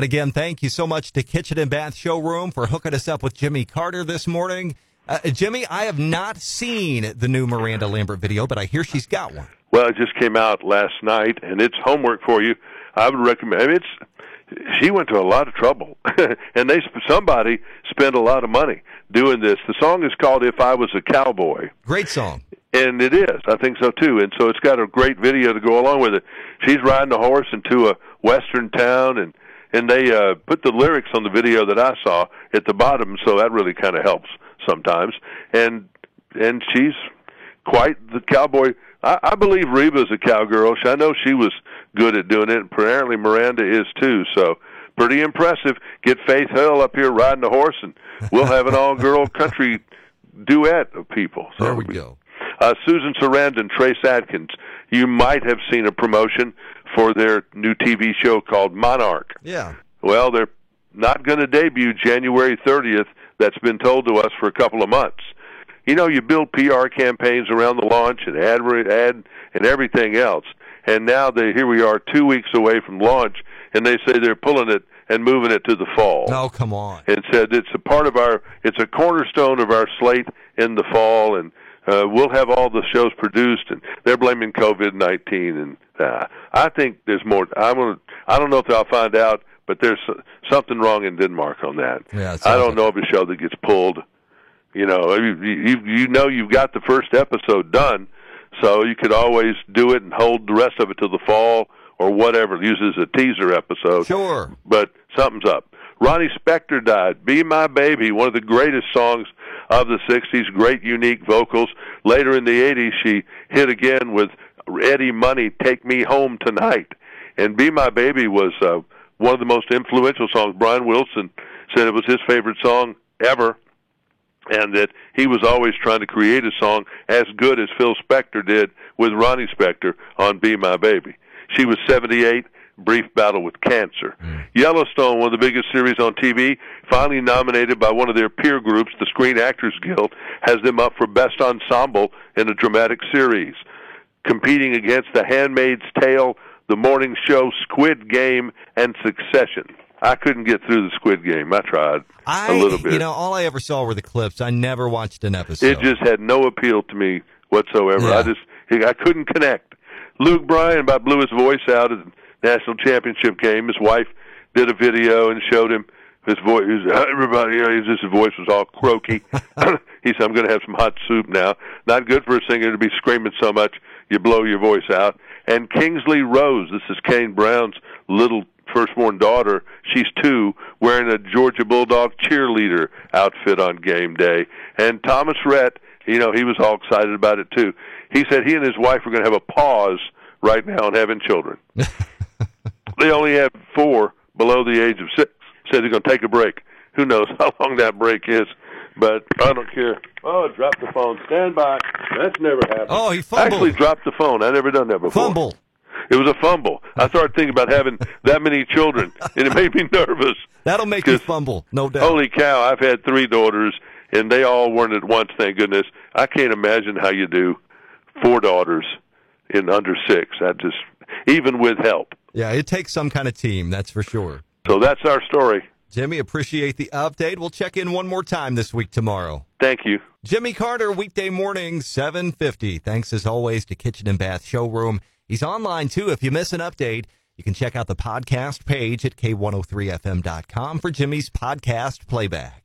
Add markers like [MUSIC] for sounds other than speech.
And again, thank you so much to Kitchen and Bath Showroom for hooking us up with Jimmy Carter this morning. Uh, Jimmy, I have not seen the new Miranda Lambert video, but I hear she's got one. Well, it just came out last night, and it's homework for you. I would recommend. I mean, it's she went to a lot of trouble, [LAUGHS] and they somebody spent a lot of money doing this. The song is called "If I Was a Cowboy." Great song. And it is. I think so too. And so it's got a great video to go along with it. She's riding a horse into a western town, and and they uh, put the lyrics on the video that I saw at the bottom, so that really kind of helps sometimes. And and she's quite the cowboy. I, I believe Reba's a cowgirl. I know she was good at doing it, and apparently Miranda is too. So pretty impressive. Get Faith Hill up here riding a horse, and we'll have an all-girl country duet of people. So there we go. Uh, Susan Sarandon, Trace Adkins. You might have seen a promotion for their new TV show called Monarch. Yeah. Well, they're not going to debut January 30th. That's been told to us for a couple of months. You know, you build PR campaigns around the launch and ad, ad and everything else. And now they here we are, two weeks away from launch, and they say they're pulling it and moving it to the fall. Oh, come on! And said it's a part of our, it's a cornerstone of our slate in the fall, and uh, we'll have all the shows produced. And they're blaming COVID nineteen, and uh, I think there's more. I'm gonna, I don't know if I'll find out, but there's something wrong in Denmark on that. Yeah, I don't like know of a show that gets pulled. You know, you, you you know you've got the first episode done, so you could always do it and hold the rest of it till the fall or whatever. Use it as a teaser episode. Sure. But something's up. Ronnie Spector died. Be My Baby, one of the greatest songs of the 60s, great unique vocals. Later in the 80s, she hit again with Eddie Money, Take Me Home Tonight. And Be My Baby was uh, one of the most influential songs. Brian Wilson said it was his favorite song ever, and that he was always trying to create a song as good as Phil Spector did with Ronnie Spector on Be My Baby. She was 78 brief battle with cancer. Mm. Yellowstone, one of the biggest series on TV, finally nominated by one of their peer groups, the Screen Actors Guild, has them up for Best Ensemble in a dramatic series competing against The Handmaid's Tale, The Morning Show, Squid Game, and Succession. I couldn't get through the Squid Game. I tried I, a little bit. You know, all I ever saw were the clips. I never watched an episode. It just had no appeal to me whatsoever. Yeah. I just I couldn't connect. Luke Bryan about blew his voice out the national championship game. His wife did a video and showed him his voice. [LAUGHS] Everybody, you know, his voice was all croaky. [LAUGHS] [CLEARS THROAT] he said, "I'm going to have some hot soup now." Not good for a singer to be screaming so much you blow your voice out. And Kingsley Rose, this is Kane Brown's little firstborn daughter. She's two, wearing a Georgia Bulldog cheerleader outfit on game day. And Thomas Rhett, you know, he was all excited about it too. He said he and his wife are going to have a pause right now on having children. [LAUGHS] they only have four below the age of six. Said they're going to take a break. Who knows [LAUGHS] how long that break is? But I don't care. Oh, drop the phone. Stand by. That's never happened. Oh, he fumbled. Actually, dropped the phone. I never done that before. Fumble. It was a fumble. I started thinking about having that many children, and it made me [LAUGHS] nervous. That'll make you fumble, no doubt. Holy cow! I've had three daughters, and they all weren't at once. Thank goodness. I can't imagine how you do four daughters in under six. I just even with help. Yeah, it takes some kind of team, that's for sure. So that's our story. Jimmy, appreciate the update. We'll check in one more time this week tomorrow. Thank you. Jimmy Carter, weekday morning, 750. Thanks as always to Kitchen and Bath Showroom. He's online too. If you miss an update, you can check out the podcast page at k103fm.com for Jimmy's podcast playback.